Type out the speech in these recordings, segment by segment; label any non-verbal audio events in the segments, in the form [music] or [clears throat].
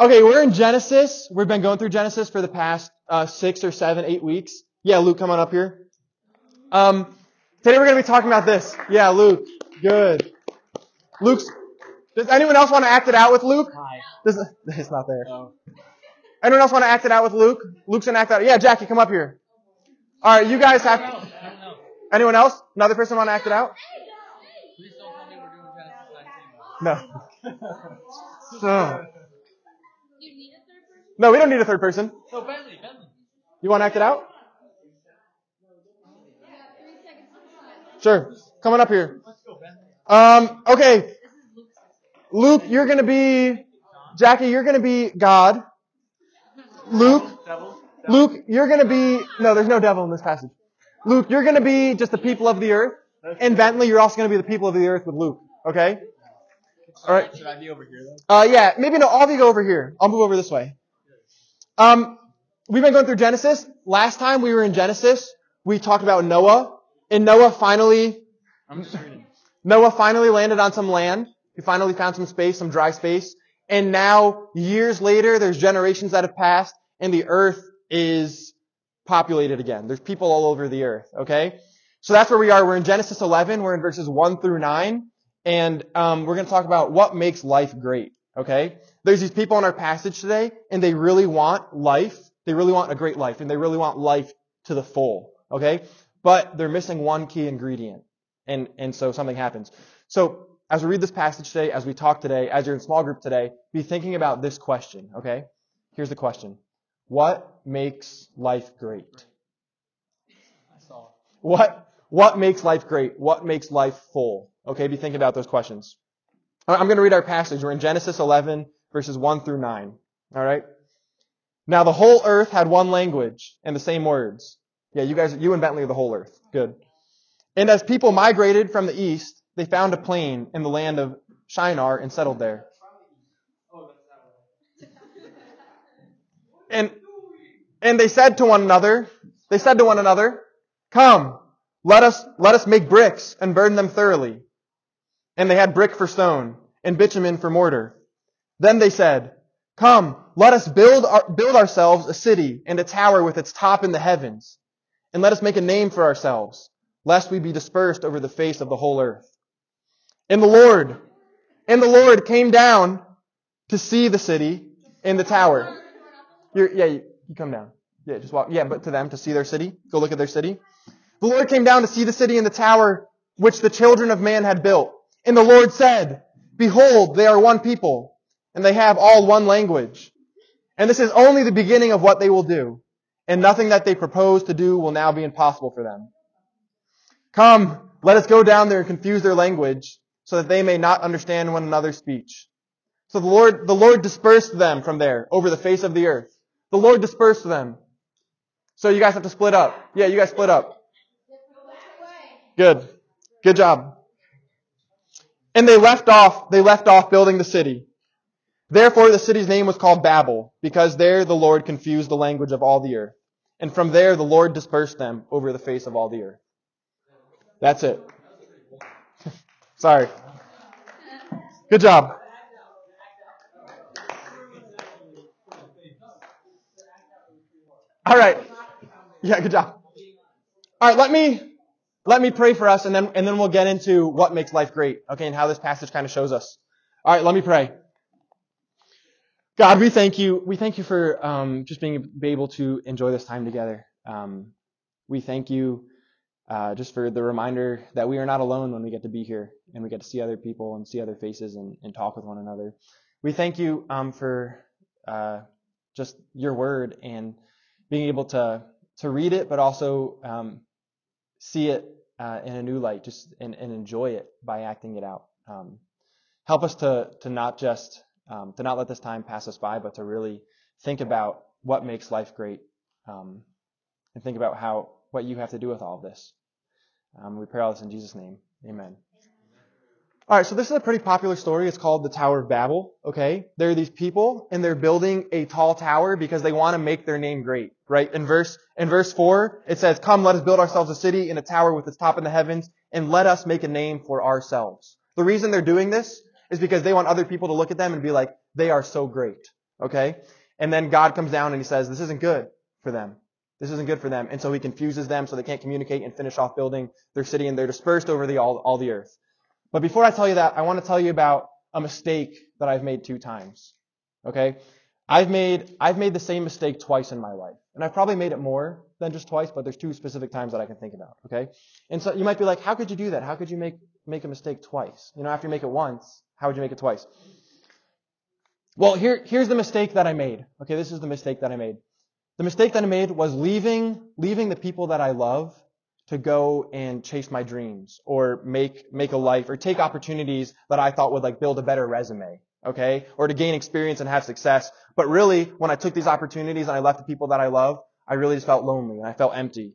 Okay, we're in Genesis. We've been going through Genesis for the past uh, six or seven, eight weeks. Yeah, Luke, come on up here. Um, today we're going to be talking about this. Yeah, Luke. Good. Luke's. Does anyone else want to act it out with Luke? Hi. Does, [laughs] it's not there. Oh. Anyone else want to act it out with Luke? Luke's gonna act out. Yeah, Jackie, come up here. All right, you guys have. I don't know. Anyone else? Another person want to act it out? Please don't [laughs] tell me we're doing Genesis 19. No. So. No, we don't need a third person. No, Bentley, Bentley. You want to act it out? Sure. Come on up here. Let's go, Bentley. Um, okay. Luke, you're gonna be, Jackie, you're gonna be God. Luke? Luke, you're gonna be, no, there's no devil in this passage. Luke, you're gonna be just the people of the earth. And Bentley, you're also gonna be the people of the earth with Luke. Okay? Alright. Should I be over here, though? Uh, yeah, maybe no, all of you go over here. I'll move over this way. Um, we've been going through Genesis. Last time we were in Genesis, we talked about Noah. And Noah finally, I'm just reading. Noah finally landed on some land. He finally found some space, some dry space. And now, years later, there's generations that have passed, and the earth is populated again. There's people all over the earth, okay? So that's where we are. We're in Genesis 11. We're in verses 1 through 9. And um, we're going to talk about what makes life great, okay? There's these people in our passage today, and they really want life. They really want a great life, and they really want life to the full, okay? But they're missing one key ingredient. And, and so something happens. So as we read this passage today, as we talk today, as you're in small group today, be thinking about this question, okay? Here's the question. What makes life great? I saw. What, what makes life great? What makes life full? Okay, be thinking about those questions. I'm going to read our passage. We're in Genesis 11, verses 1 through 9. All right? Now the whole earth had one language and the same words. Yeah, you guys, you and Bentley are the whole earth. Good. And as people migrated from the east, they found a plain in the land of Shinar and settled there. And, and they said to one another, they said to one another, come, let us, let us make bricks and burn them thoroughly. And they had brick for stone and bitumen for mortar. Then they said, come, let us build, our, build ourselves a city and a tower with its top in the heavens. And let us make a name for ourselves, lest we be dispersed over the face of the whole earth. And the Lord, and the Lord came down to see the city and the tower. You're, yeah, you, you come down. Yeah, just walk. Yeah, but to them to see their city. Go look at their city. The Lord came down to see the city and the tower which the children of man had built. And the Lord said, Behold, they are one people, and they have all one language. And this is only the beginning of what they will do, and nothing that they propose to do will now be impossible for them. Come, let us go down there and confuse their language, so that they may not understand one another's speech. So the Lord, the Lord dispersed them from there over the face of the earth. The Lord dispersed them. So you guys have to split up. Yeah, you guys split up. Good. Good job. And they left off, they left off building the city. Therefore the city's name was called Babel, because there the Lord confused the language of all the earth. And from there the Lord dispersed them over the face of all the earth. That's it. [laughs] Sorry. Good job. All right. Yeah, good job. All right, let me let me pray for us and then and then we'll get into what makes life great, okay, and how this passage kind of shows us. All right, let me pray. God, we thank you. We thank you for um, just being able to enjoy this time together. Um, we thank you uh, just for the reminder that we are not alone when we get to be here and we get to see other people and see other faces and, and talk with one another. We thank you um, for uh, just your word and being able to to read it, but also um, see it uh, in a new light, just and, and, enjoy it by acting it out. Um, help us to to not just um, to not let this time pass us by, but to really think about what makes life great, um, and think about how what you have to do with all of this. Um, we pray all this in Jesus' name. Amen. All right, so this is a pretty popular story. It's called the Tower of Babel. Okay, there are these people, and they're building a tall tower because they want to make their name great. Right? In verse in verse four, it says, "Come, let us build ourselves a city and a tower with its top in the heavens, and let us make a name for ourselves." The reason they're doing this is because they want other people to look at them and be like, "They are so great." Okay? And then God comes down and he says, this isn't good for them. This isn't good for them. And so he confuses them so they can't communicate and finish off building their city and they're dispersed over the, all, all the earth. But before I tell you that, I want to tell you about a mistake that I've made two times. Okay? I've made, I've made the same mistake twice in my life. And I've probably made it more than just twice, but there's two specific times that I can think about. Okay? And so you might be like, how could you do that? How could you make, make a mistake twice? You know, after you make it once, how would you make it twice? Well, here, here's the mistake that I made. Okay, this is the mistake that I made. The mistake that I made was leaving, leaving the people that I love to go and chase my dreams or make, make a life or take opportunities that I thought would like build a better resume. Okay? Or to gain experience and have success. But really, when I took these opportunities and I left the people that I love, I really just felt lonely and I felt empty.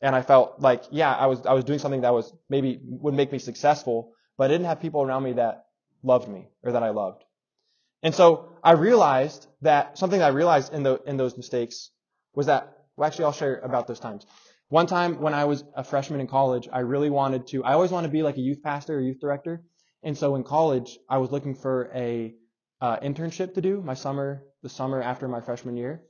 And I felt like, yeah, I was, I was doing something that was maybe would make me successful, but I didn't have people around me that loved me or that I loved. And so I realized that something that I realized in the, in those mistakes was that, well, actually I'll share about those times. One time when I was a freshman in college, I really wanted to, I always wanted to be like a youth pastor or youth director. And so in college, I was looking for a uh, internship to do my summer, the summer after my freshman year.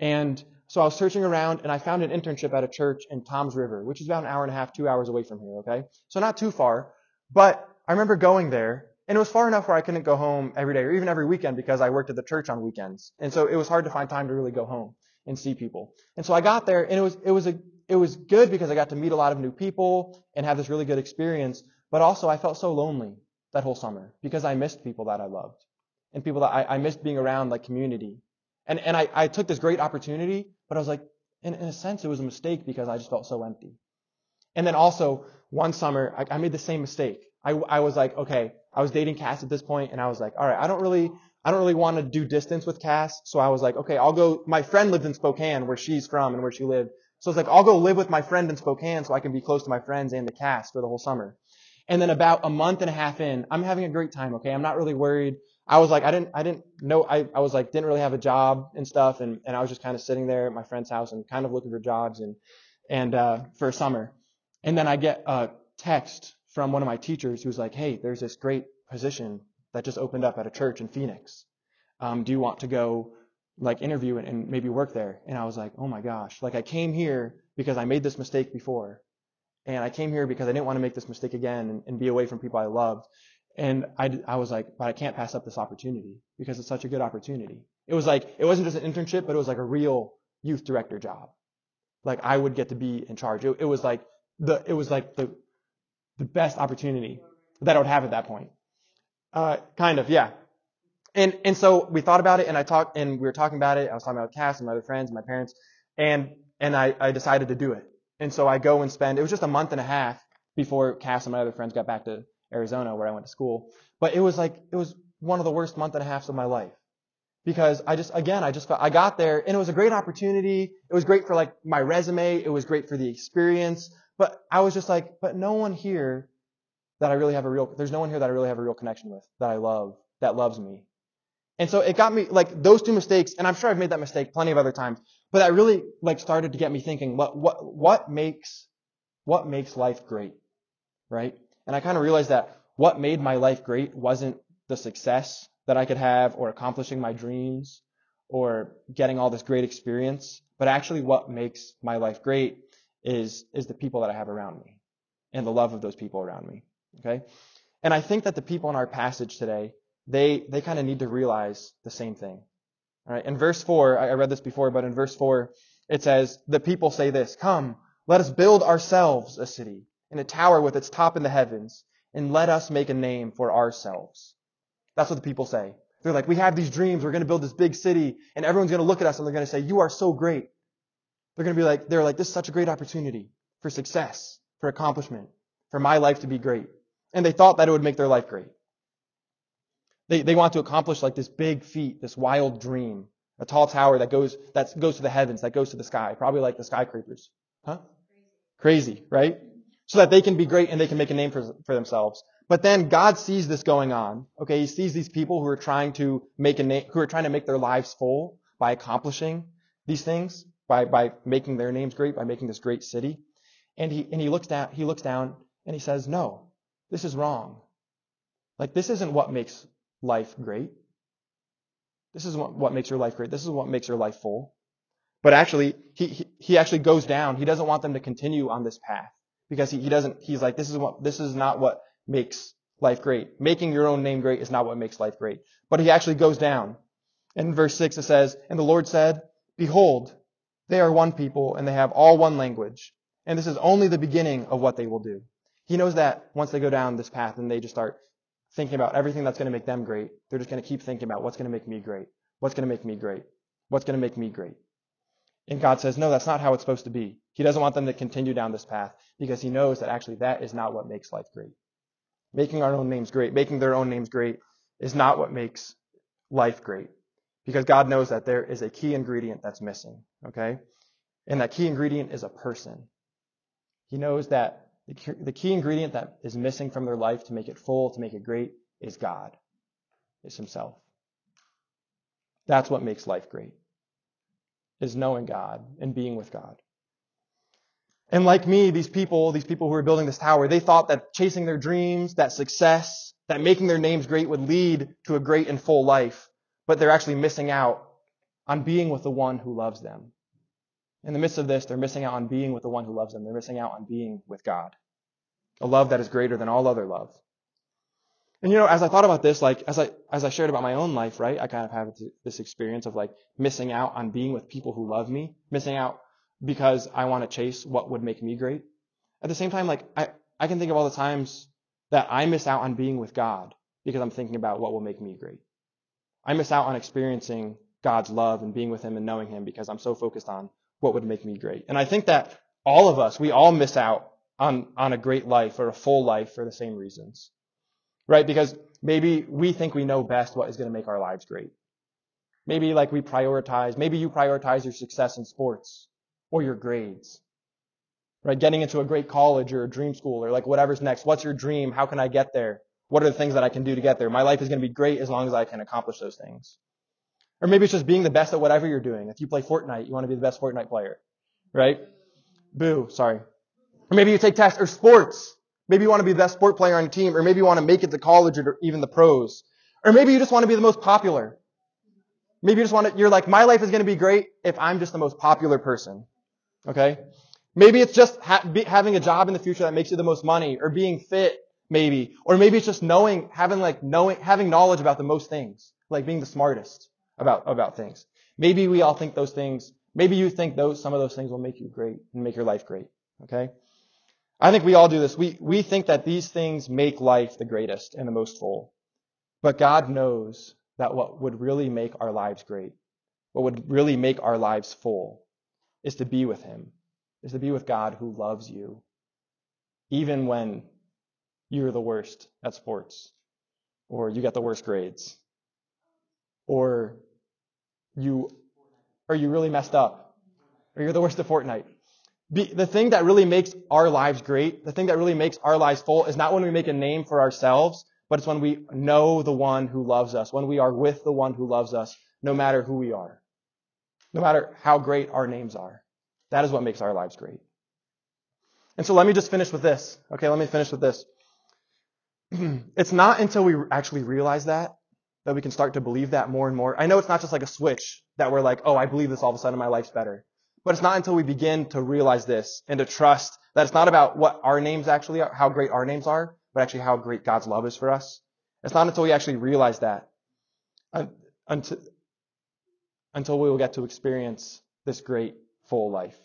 And so I was searching around and I found an internship at a church in Toms River, which is about an hour and a half, two hours away from here, okay? So not too far. But I remember going there and it was far enough where I couldn't go home every day or even every weekend because I worked at the church on weekends. And so it was hard to find time to really go home and see people. And so I got there and it was, it was a, it was good because I got to meet a lot of new people and have this really good experience. But also I felt so lonely that whole summer because I missed people that I loved and people that I, I missed being around like community. And, and I, I took this great opportunity, but I was like, in, in a sense, it was a mistake because I just felt so empty. And then also one summer, I, I made the same mistake. I, I was like, okay, I was dating Cass at this point and I was like, all right, I don't really, I don't really want to do distance with Cass. So I was like, okay, I'll go, my friend lived in Spokane where she's from and where she lived. So it's like, I'll go live with my friend in Spokane so I can be close to my friends and the Cass for the whole summer. And then about a month and a half in, I'm having a great time, okay? I'm not really worried. I was like, I didn't, I didn't know, I, I was like, didn't really have a job and stuff. And, and I was just kind of sitting there at my friend's house and kind of looking for jobs and, and, uh, for a summer. And then I get a text from one of my teachers who's like, hey, there's this great position that just opened up at a church in Phoenix. Um, do you want to go like interview and, and maybe work there? And I was like, oh my gosh, like I came here because I made this mistake before. And I came here because I didn't want to make this mistake again and, and be away from people I loved. And I, I was like, but I can't pass up this opportunity because it's such a good opportunity. It was like, it wasn't just an internship, but it was like a real youth director job. Like I would get to be in charge. It, it was like the, it was like the, the best opportunity that I would have at that point. Uh, kind of, yeah. And, and so we thought about it and I talked, and we were talking about it. I was talking about Cass and my other friends and my parents and, and I, I decided to do it. And so I go and spend, it was just a month and a half before Cass and my other friends got back to Arizona where I went to school. But it was like, it was one of the worst month and a halves of my life. Because I just, again, I just felt, I got there and it was a great opportunity. It was great for like my resume. It was great for the experience. But I was just like, but no one here that I really have a real, there's no one here that I really have a real connection with, that I love, that loves me. And so it got me, like, those two mistakes, and I'm sure I've made that mistake plenty of other times, but that really, like, started to get me thinking, what, what, what makes, what makes life great? Right? And I kind of realized that what made my life great wasn't the success that I could have or accomplishing my dreams or getting all this great experience, but actually what makes my life great is, is the people that I have around me and the love of those people around me. Okay? And I think that the people in our passage today, they, they kind of need to realize the same thing. All right. In verse 4, I read this before, but in verse 4, it says, the people say this, come, let us build ourselves a city and a tower with its top in the heavens and let us make a name for ourselves. That's what the people say. They're like, we have these dreams. We're going to build this big city and everyone's going to look at us and they're going to say, you are so great. They're going to be like, they're like, this is such a great opportunity for success, for accomplishment, for my life to be great. And they thought that it would make their life great. They, they want to accomplish like this big feat, this wild dream, a tall tower that goes, that goes to the heavens, that goes to the sky, probably like the skyscrapers. Huh? Crazy, right? So that they can be great and they can make a name for, for themselves. But then God sees this going on. Okay, He sees these people who are trying to make a name, who are trying to make their lives full by accomplishing these things, by, by making their names great, by making this great city. And he, and he looks down, he looks down and he says, no, this is wrong. Like, this isn't what makes life great. This is what, what makes your life great. This is what makes your life full. But actually, he, he, he actually goes down. He doesn't want them to continue on this path because he, he doesn't, he's like, this is what, this is not what makes life great. Making your own name great is not what makes life great. But he actually goes down. In verse 6 it says, And the Lord said, Behold, they are one people and they have all one language. And this is only the beginning of what they will do. He knows that once they go down this path and they just start thinking about everything that's going to make them great, they're just going to keep thinking about what's going to make me great. What's going to make me great? What's going to make me great? And God says, no, that's not how it's supposed to be. He doesn't want them to continue down this path because he knows that actually that is not what makes life great. Making our own names great, making their own names great is not what makes life great. Because God knows that there is a key ingredient that's missing, okay? And that key ingredient is a person. He knows that the key ingredient that is missing from their life to make it full, to make it great, is God, is Himself. That's what makes life great, is knowing God and being with God. And like me, these people, these people who were building this tower, they thought that chasing their dreams, that success, that making their names great would lead to a great and full life but they're actually missing out on being with the one who loves them. In the midst of this, they're missing out on being with the one who loves them. They're missing out on being with God. A love that is greater than all other love. And you know, as I thought about this, like, as I, as I shared about my own life, right, I kind of have this experience of like missing out on being with people who love me, missing out because I want to chase what would make me great. At the same time, like, I, I can think of all the times that I miss out on being with God because I'm thinking about what will make me great. I miss out on experiencing God's love and being with Him and knowing Him because I'm so focused on what would make me great. And I think that all of us, we all miss out on, on a great life or a full life for the same reasons. Right? Because maybe we think we know best what is going to make our lives great. Maybe like we prioritize, maybe you prioritize your success in sports or your grades. Right? Getting into a great college or a dream school or like whatever's next. What's your dream? How can I get there? What are the things that I can do to get there? My life is going to be great as long as I can accomplish those things. Or maybe it's just being the best at whatever you're doing. If you play Fortnite, you want to be the best Fortnite player. Right? Boo, sorry. Or maybe you take tests or sports. Maybe you want to be the best sport player on your team, or maybe you want to make it to college or even the pros. Or maybe you just want to be the most popular. Maybe you just want to, you're like, my life is going to be great if I'm just the most popular person. Okay? Maybe it's just ha- be, having a job in the future that makes you the most money, or being fit, maybe. Or maybe it's just knowing, having like knowing, having knowledge about the most things, like being the smartest about, about things. Maybe we all think those things, maybe you think those, some of those things will make you great and make your life great. Okay? I think we all do this. We, we think that these things make life the greatest and the most full. But God knows that what would really make our lives great, what would really make our lives full, is to be with Him, is to be with God who loves you, even when you're the worst at sports, or you got the worst grades, or you, or you really messed up, or you're the worst at Fortnite. Be, the thing that really makes our lives great, the thing that really makes our lives full is not when we make a name for ourselves, but it's when we know the one who loves us, when we are with the one who loves us, no matter who we are, no matter how great our names are. That is what makes our lives great. And so let me just finish with this. Okay, let me finish with this. [clears throat] it's not until we actually realize that that we can start to believe that more and more. I know it's not just like a switch that we're like, oh, I believe this all of a sudden my life's better. But it's not until we begin to realize this and to trust that it's not about what our names actually are, how great our names are, but actually how great God's love is for us. It's not until we actually realize that until, until we will get to experience this great full life.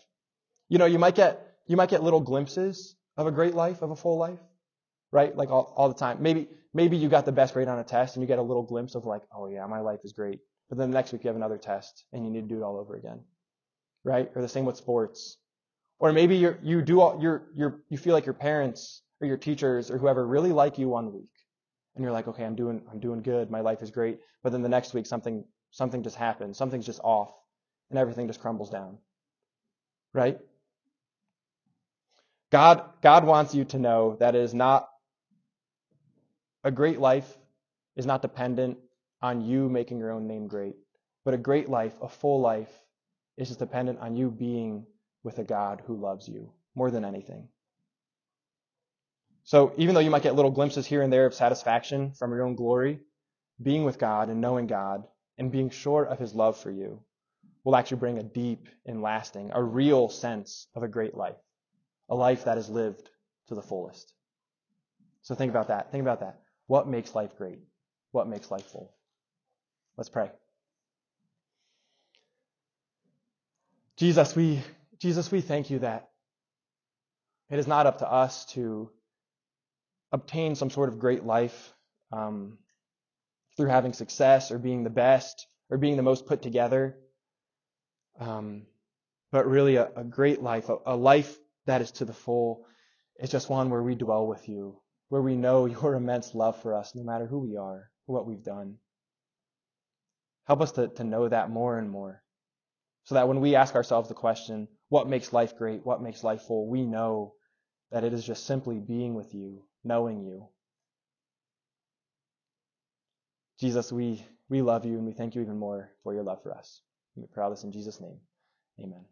You know, you might get, you might get little glimpses of a great life, of a full life right? Like all, all the time. Maybe, maybe you got the best grade on a test and you get a little glimpse of like, oh yeah, my life is great. But then the next week you have another test and you need to do it all over again. Right? Or the same with sports. Or maybe you're, you do all, you're, you're, you feel like your parents or your teachers or whoever really like you one week. And you're like, okay, I'm doing, I'm doing good. My life is great. But then the next week something, something just happens. Something's just off and everything just crumbles down. Right? God, God wants you to know that it is not a great life is not dependent on you making your own name great, but a great life, a full life, is just dependent on you being with a God who loves you more than anything. So even though you might get little glimpses here and there of satisfaction from your own glory, being with God and knowing God and being sure of his love for you will actually bring a deep and lasting, a real sense of a great life, a life that is lived to the fullest. So think about that. Think about that. What makes life great? What makes life full? Let's pray. Jesus, we, Jesus, we thank you that it is not up to us to obtain some sort of great life um, through having success or being the best or being the most put together, um, but really a, a great life, a, a life that is to the full. It's just one where we dwell with you, where we know [laughs] your immense love for us, no matter who we are, what we've done. Help us to, to know that more and more. So that when we ask ourselves the question, what makes life great? What makes life full? We know that it is just simply being with you, knowing you. Jesus, we, we love you and we thank you even more for your love for us. We pray all this in Jesus' name. Amen.